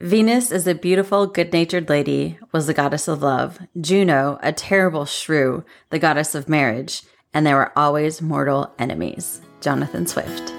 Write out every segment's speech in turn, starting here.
Venus is a beautiful, good natured lady, was the goddess of love. Juno, a terrible shrew, the goddess of marriage. And they were always mortal enemies. Jonathan Swift.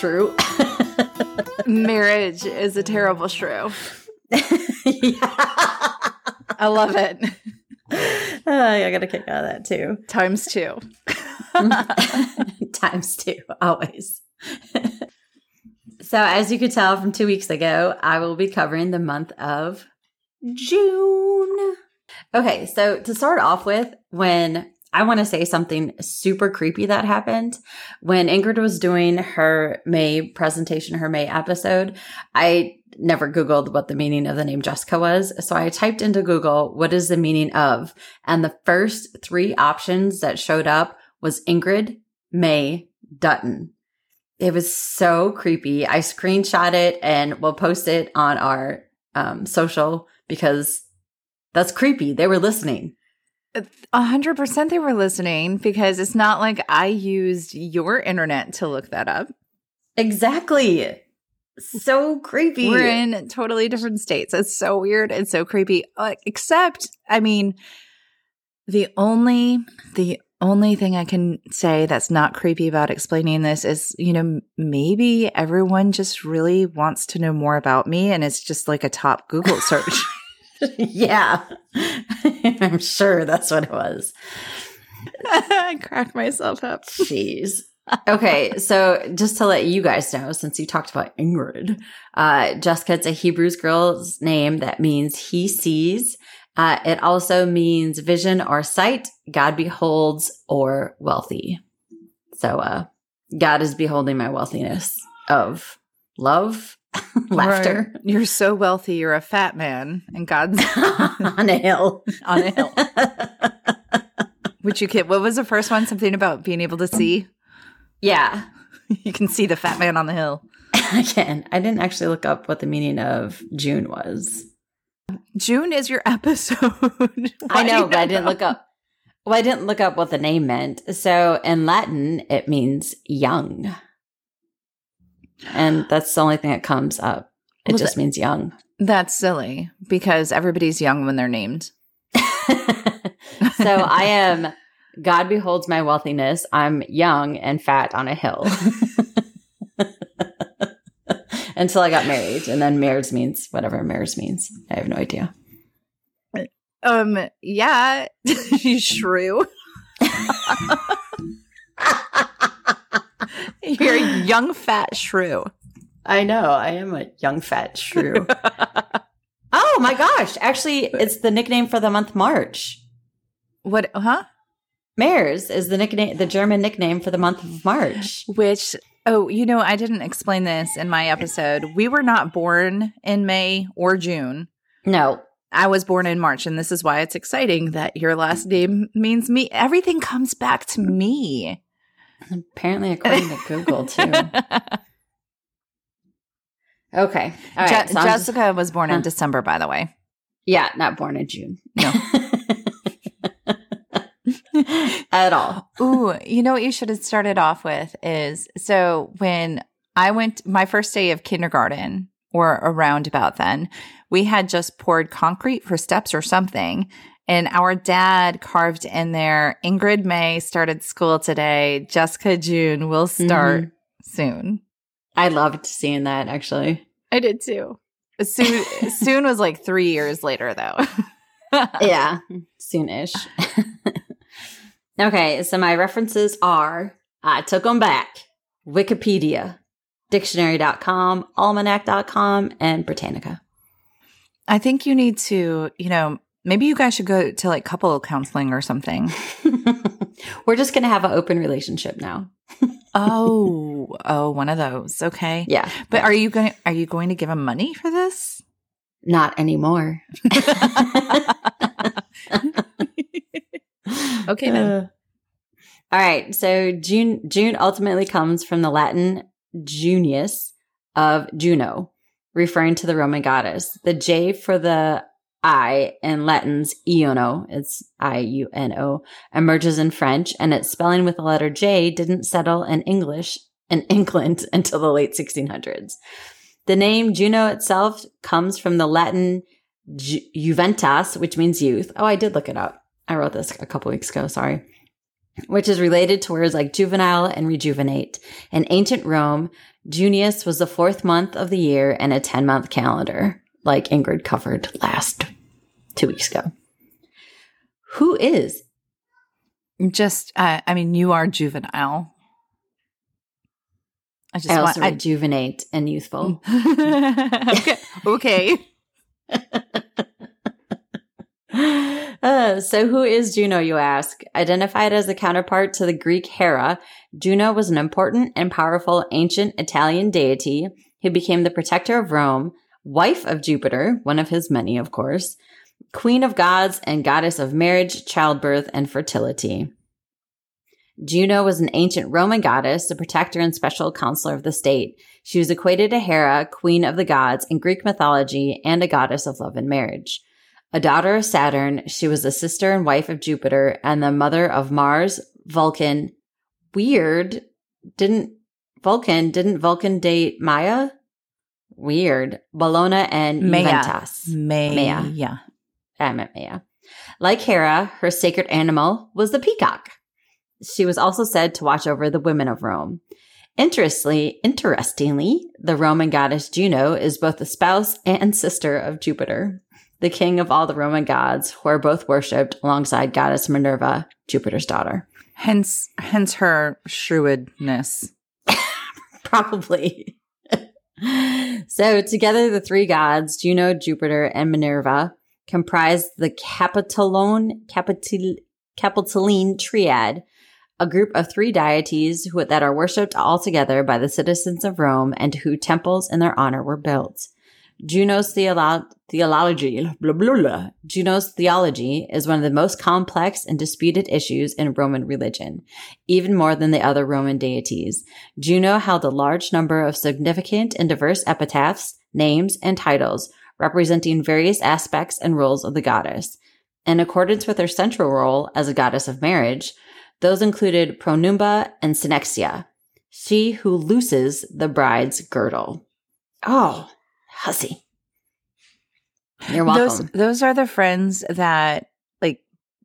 Shrew. Marriage is a terrible shrew. I love it. Uh, I got a kick out of that too. Times two. Times two, always. so, as you could tell from two weeks ago, I will be covering the month of June. Okay, so to start off with, when I want to say something super creepy that happened when Ingrid was doing her May presentation, her May episode. I never Googled what the meaning of the name Jessica was. So I typed into Google, what is the meaning of? And the first three options that showed up was Ingrid May Dutton. It was so creepy. I screenshot it and we'll post it on our um, social because that's creepy. They were listening. A hundred percent they were listening because it's not like I used your internet to look that up. Exactly. So creepy. We're in totally different states. It's so weird. It's so creepy. Uh, except, I mean, the only the only thing I can say that's not creepy about explaining this is, you know, maybe everyone just really wants to know more about me and it's just like a top Google search. yeah. I'm sure that's what it was. I cracked myself up. Jeez. Okay, so just to let you guys know, since you talked about Ingrid, uh, Jessica, it's a Hebrews girl's name that means he sees. Uh, it also means vision or sight, God beholds, or wealthy. So, uh, God is beholding my wealthiness of love, laughter. Right. You're so wealthy, you're a fat man, and God's on a hill. on a hill. Which you can, what was the first one? Something about being able to see? Yeah. You can see the fat man on the hill. I can. I didn't actually look up what the meaning of June was. June is your episode. I know, but I didn't look up. Well, I didn't look up what the name meant. So in Latin, it means young. And that's the only thing that comes up. It Well, just means young. That's silly because everybody's young when they're named. so I am, God beholds my wealthiness. I'm young and fat on a hill. Until I got married. And then marriage means whatever marriage means. I have no idea. Um, yeah, shrew. You're a young fat shrew. I know. I am a young fat shrew. oh my gosh. Actually, it's the nickname for the month March. What, huh? Mares is the nickname, the German nickname for the month of March. Which, oh, you know, I didn't explain this in my episode. We were not born in May or June. No, I was born in March, and this is why it's exciting that your last name means me. Everything comes back to me. Apparently according to Google too. Okay. All Je- right. so I'm just- Jessica was born in December, by the way. yeah, not born in June. No. At all. Ooh, you know what you should have started off with is so when I went my first day of kindergarten or around about then, we had just poured concrete for steps or something. And our dad carved in there Ingrid May started school today. Jessica June will start mm-hmm. soon. I loved seeing that actually. I did too. Soon, soon was like three years later, though. Yeah, soonish. okay, so my references are I took them back Wikipedia, dictionary.com, almanac.com, and Britannica. I think you need to, you know, maybe you guys should go to like couple counseling or something. We're just going to have an open relationship now. oh, oh, one of those. Okay. Yeah, But are you going to are you going to give him money for this? not anymore. Okay then. Uh, all right. So June June ultimately comes from the Latin Junius of Juno, referring to the Roman goddess. The J for the I in Latin's Iono, it's I U N O, emerges in French, and its spelling with the letter J didn't settle in English in England until the late 1600s. The name Juno itself comes from the Latin Ju- Juventas, which means youth. Oh, I did look it up. I wrote this a couple weeks ago. Sorry. Which is related to words like juvenile and rejuvenate. In ancient Rome, Junius was the fourth month of the year and a 10 month calendar, like Ingrid covered last two weeks ago. Who is? Just, uh, I mean, you are juvenile. I just I want. also rejuvenate and youthful. okay. okay. Uh, so, who is Juno, you ask? Identified as a counterpart to the Greek Hera, Juno was an important and powerful ancient Italian deity who became the protector of Rome, wife of Jupiter, one of his many, of course, queen of gods and goddess of marriage, childbirth, and fertility. Juno was an ancient Roman goddess, the protector and special counselor of the state. She was equated to Hera, queen of the gods in Greek mythology, and a goddess of love and marriage. A daughter of Saturn, she was the sister and wife of Jupiter and the mother of Mars, Vulcan. Weird. Didn't Vulcan, didn't Vulcan date Maya? Weird. Bellona and Maya. Juventas. May. Maya. Yeah. I meant Maya. Like Hera, her sacred animal was the peacock. She was also said to watch over the women of Rome. Interestingly, interestingly, the Roman goddess Juno is both the spouse and sister of Jupiter, the king of all the Roman gods, who are both worshipped alongside goddess Minerva, Jupiter's daughter. Hence, hence her shrewdness. Probably. So together, the three gods, Juno, Jupiter, and Minerva, comprise the Capitolone, Capitil, Capitoline triad, a group of three deities who, that are worshipped all together by the citizens of Rome and who temples in their honor were built. Juno's theolo- theology, blah, blah, blah. Juno's theology is one of the most complex and disputed issues in Roman religion, even more than the other Roman deities. Juno held a large number of significant and diverse epitaphs, names, and titles representing various aspects and roles of the goddess. In accordance with her central role as a goddess of marriage, those included Pronumba and Synexia, she who looses the bride's girdle. Oh, hussy. You're welcome. Those, those are the friends that, like,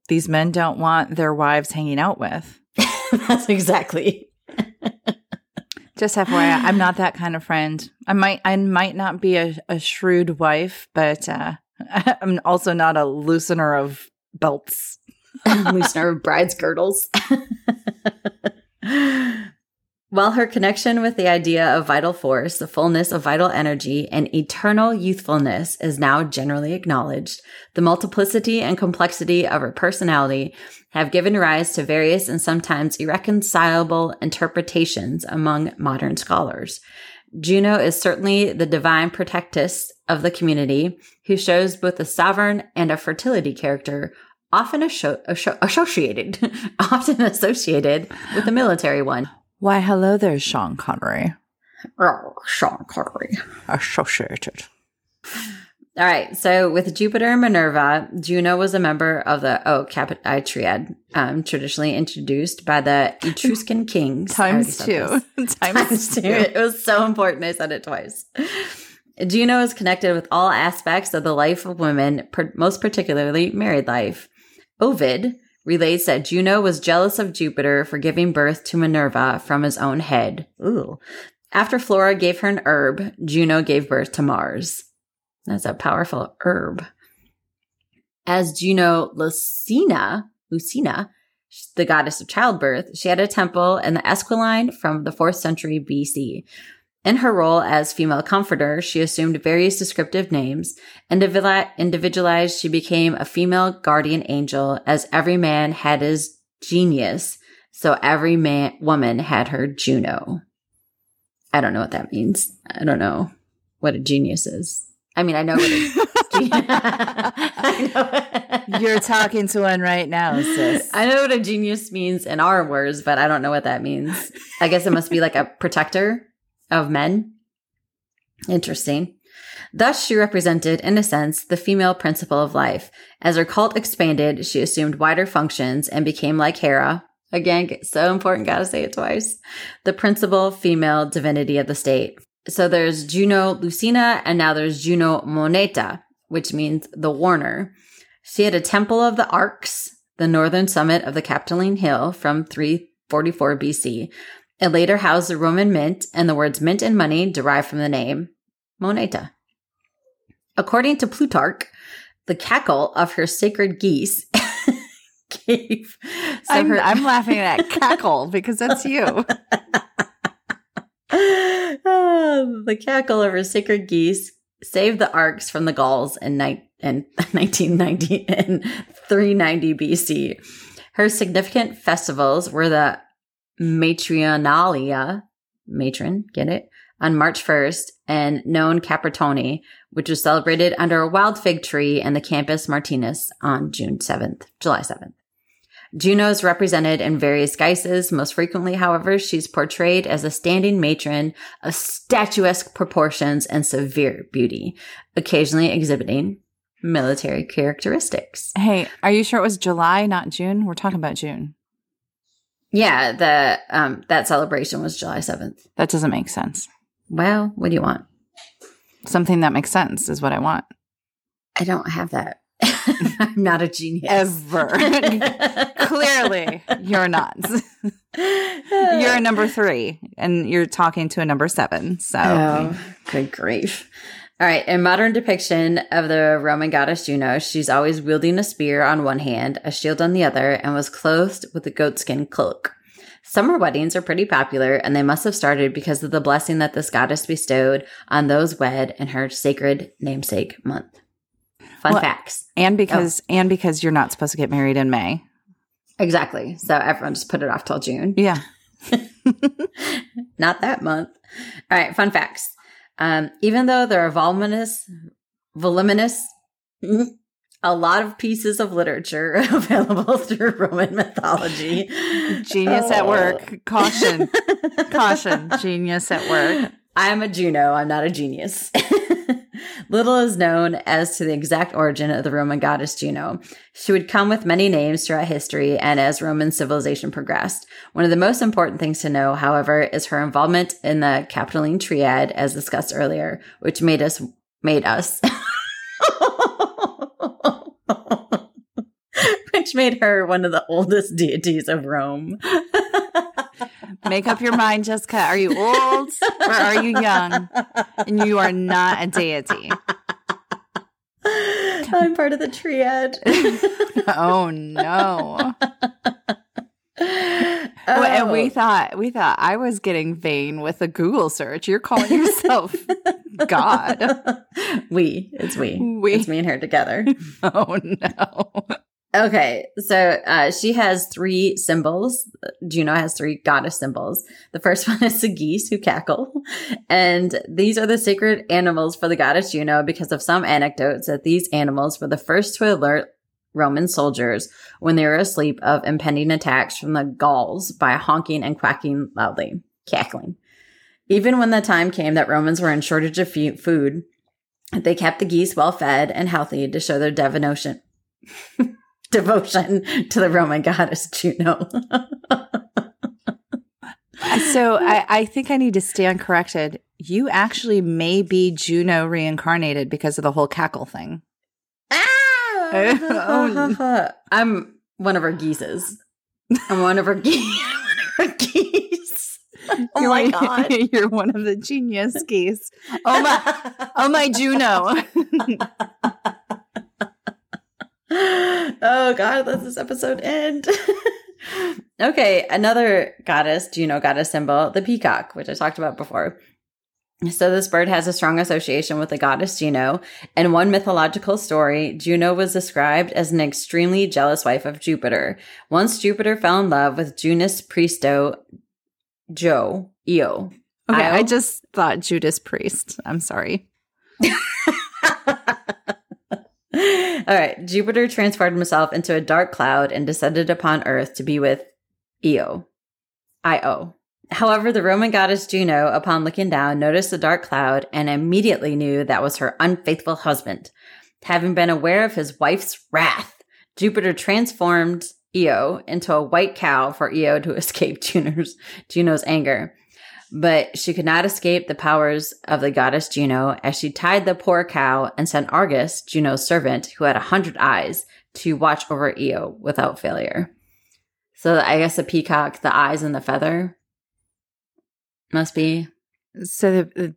these men don't want their wives hanging out with. That's exactly. Just FYI, I'm not that kind of friend. I might, I might not be a, a shrewd wife, but uh, I'm also not a loosener of belts. loosener of bride's girdles. While her connection with the idea of vital force, the fullness of vital energy, and eternal youthfulness is now generally acknowledged, the multiplicity and complexity of her personality have given rise to various and sometimes irreconcilable interpretations among modern scholars. Juno is certainly the divine protectress of the community who shows both a sovereign and a fertility character often asho- asho- associated, often associated with the military one. Why, hello there, Sean Connery. Oh, Sean Connery. Associated. All right. So with Jupiter and Minerva, Juno was a member of the oh Capiti triad, um, traditionally introduced by the Etruscan kings. Times two. Times, Times two. two. It was so important. I said it twice. Juno is connected with all aspects of the life of women, per- most particularly married life. Ovid relates that Juno was jealous of Jupiter for giving birth to Minerva from his own head. Ooh. After Flora gave her an herb, Juno gave birth to Mars. That's a powerful herb. As Juno Lucina, Lucina, the goddess of childbirth, she had a temple in the Esquiline from the 4th century BC. In her role as female comforter, she assumed various descriptive names. Individualized, she became a female guardian angel, as every man had his genius, so every man woman had her Juno. I don't know what that means. I don't know what a genius is. I mean, I know what a I know. You're talking to one right now, sis. I know what a genius means in our words, but I don't know what that means. I guess it must be like a protector of men. Interesting. Thus, she represented, in a sense, the female principle of life. As her cult expanded, she assumed wider functions and became like Hera. Again, so important, gotta say it twice. The principal female divinity of the state. So there's Juno Lucina, and now there's Juno Moneta, which means the warner. She had a temple of the Arx, the northern summit of the Capitoline Hill from 344 BC. It later housed the Roman mint, and the words mint and money derived from the name Moneta. According to Plutarch, the cackle of her sacred geese gave. So I'm, her- I'm laughing at that cackle because that's you. Ah, the cackle of her sacred geese saved the Arx from the Gauls in, ni- in 1990 and 390 BC. Her significant festivals were the Matrionalia, matron, get it, on March 1st, and known Capritoni, which was celebrated under a wild fig tree in the Campus Martinus on June 7th, July 7th. Juno is represented in various guises. Most frequently, however, she's portrayed as a standing matron of statuesque proportions and severe beauty, occasionally exhibiting military characteristics. Hey, are you sure it was July, not June? We're talking about June. Yeah, the um that celebration was July 7th. That doesn't make sense. Well, what do you want? Something that makes sense is what I want. I don't have that. I'm not a genius. Ever. Clearly, you're not. you're a number three, and you're talking to a number seven. So, Oh, good grief. All right. In modern depiction of the Roman goddess Juno, she's always wielding a spear on one hand, a shield on the other, and was clothed with a goatskin cloak. Summer weddings are pretty popular, and they must have started because of the blessing that this goddess bestowed on those wed in her sacred namesake month. Fun Well- facts. and oh. because and because you're not supposed to get married in May. Exactly. So everyone just put it off till June. Yeah. Not that month. All right, fun facts. Um, even though there are voluminous, voluminous, a lot of pieces of literature available through Roman mythology. Genius at Oh. work. Caution. Caution. Genius at work. I am a Juno. I'm not a genius. Little is known as to the exact origin of the Roman goddess Juno. She would come with many names throughout history and as Roman civilization progressed. One of the most important things to know, however, is her involvement in the Capitoline Triad, as discussed earlier, which made us made us. which made her one of the oldest deities of Rome. Make up your mind, Jessica. Are you old or are you young? And you are not a deity. I'm part of the triad. Oh no. oh, And we thought we thought I was getting vain with a Google search. You're calling yourself God. we. It's we. We. It's me and her together. Oh no. Okay, so uh, she has three symbols. Juno has three goddess symbols. The first one is the geese who cackle. And these are the sacred animals for the goddess Juno because of some anecdotes that these animals were the first to alert Roman soldiers when they were asleep of impending attacks from the Gauls by honking and quacking loudly, cackling. Even when the time came that Romans were in shortage of food, they kept the geese well fed and healthy to show their devotion devotion to the Roman goddess Juno. So I, I think I need to stand corrected. You actually may be Juno reincarnated because of the whole cackle thing. ah! I'm one of her geeses. I'm one of her, ge- one of her geese. Oh you're my one, god! You're one of the genius geese. Oh my oh my Juno. Oh god, let this episode end. okay, another goddess, Juno goddess symbol, the peacock, which I talked about before. So this bird has a strong association with the goddess Juno. In one mythological story, Juno was described as an extremely jealous wife of Jupiter. Once Jupiter fell in love with Junus Priesto Joe Io. Okay, Io? I just thought Judas Priest. I'm sorry. All right. Jupiter transformed himself into a dark cloud and descended upon Earth to be with Io. Io. However, the Roman goddess Juno, upon looking down, noticed the dark cloud and immediately knew that was her unfaithful husband. Having been aware of his wife's wrath, Jupiter transformed Io into a white cow for Io to escape Juno's, Juno's anger. But she could not escape the powers of the goddess Juno as she tied the poor cow and sent Argus, Juno's servant, who had a hundred eyes, to watch over Io without failure. So I guess the peacock, the eyes and the feather must be. So, the,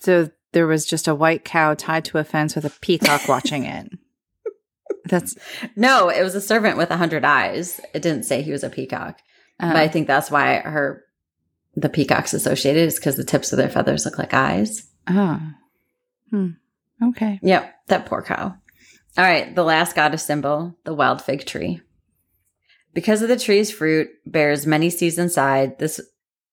so there was just a white cow tied to a fence with a peacock watching it. That's No, it was a servant with a hundred eyes. It didn't say he was a peacock. But I oh. think that's why her the peacock's associated is because the tips of their feathers look like eyes. oh, hmm. okay. Yep, that poor cow. All right, the last goddess symbol, the wild fig tree. Because of the tree's fruit bears many seeds inside, this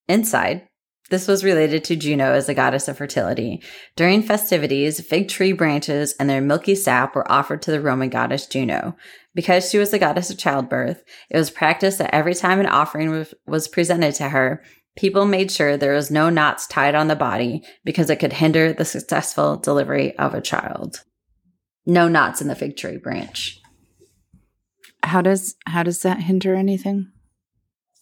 inside, this was related to Juno as the goddess of fertility. During festivities, fig tree branches and their milky sap were offered to the Roman goddess Juno. Because she was the goddess of childbirth, it was practiced that every time an offering was, was presented to her, people made sure there was no knots tied on the body because it could hinder the successful delivery of a child. No knots in the fig tree branch. How does how does that hinder anything?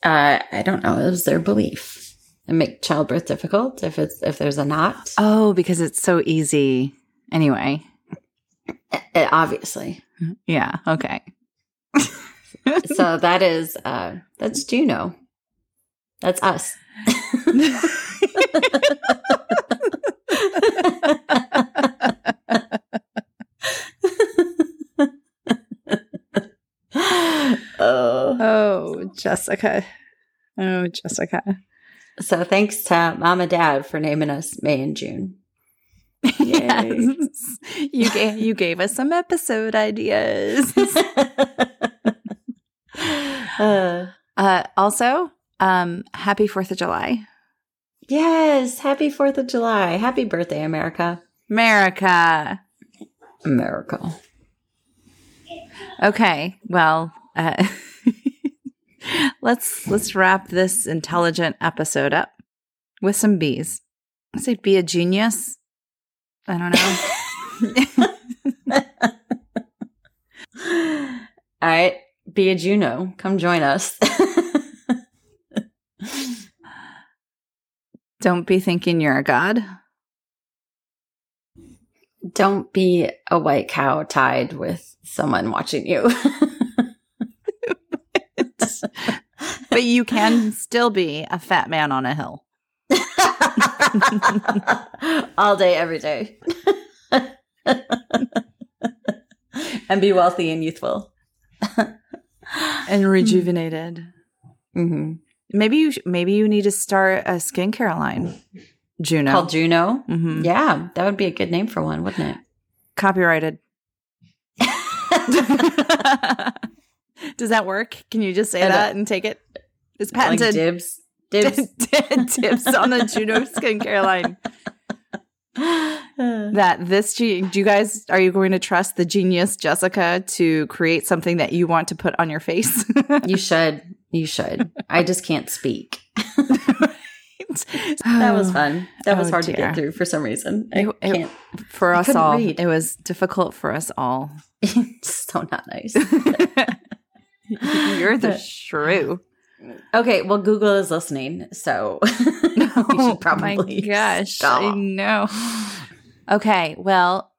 Uh, I don't know. It was their belief. It make childbirth difficult if it's if there's a knot. Oh, because it's so easy. Anyway, Uh, obviously. yeah. Okay. so that is uh that's Juno. That's us. oh. Oh, Jessica. Oh, Jessica. So thanks to mom and dad for naming us May and June. yes. You gave you gave us some episode ideas. Uh, Uh, also, um, happy Fourth of July, yes, happy 4th of July. Happy birthday, America. America. America. Okay, well, uh, let's let's wrap this intelligent episode up with some bees. I say be a genius. I don't know. All right, be a Juno. Come join us. Don't be thinking you're a god. Don't be a white cow tied with someone watching you. But you can still be a fat man on a hill. All day, every day. and be wealthy and youthful. and rejuvenated. hmm Maybe you maybe you need to start a skincare line. Juno. Called Juno. Mhm. Yeah, that would be a good name for one, wouldn't it? Copyrighted. Does that work? Can you just say that and take it? It's like patented. dibs. Dibs. Tips on the Juno skincare line. That this, do you guys, are you going to trust the genius Jessica to create something that you want to put on your face? you should. You should. I just can't speak. That was fun. That was Oh, hard to get through for some reason. I It- it- can't. For us all, read. it was difficult for us all. so not nice. You're the shrew. Okay, well, Google is listening, so should probably. Oh my gosh, I know. Okay, well,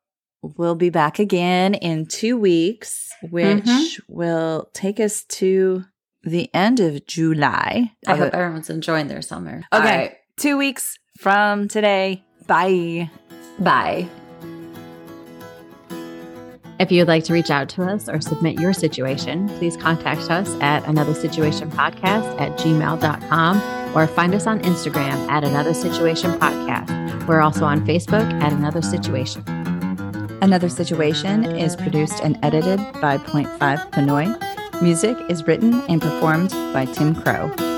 we'll be back again in two weeks, which Mhm. will take us to the end of July. I hope it- everyone's enjoying their summer. Okay. All right, two weeks from today. Bye. bye. If you would like to reach out to us or submit your situation, please contact us at Another Situation Podcast at gmail.com or find us on Instagram at Another Situation Podcast. We're also on Facebook at Another Situation. Another Situation is produced and edited by Point Five Pinoy. Music is written and performed by Tim Crowe.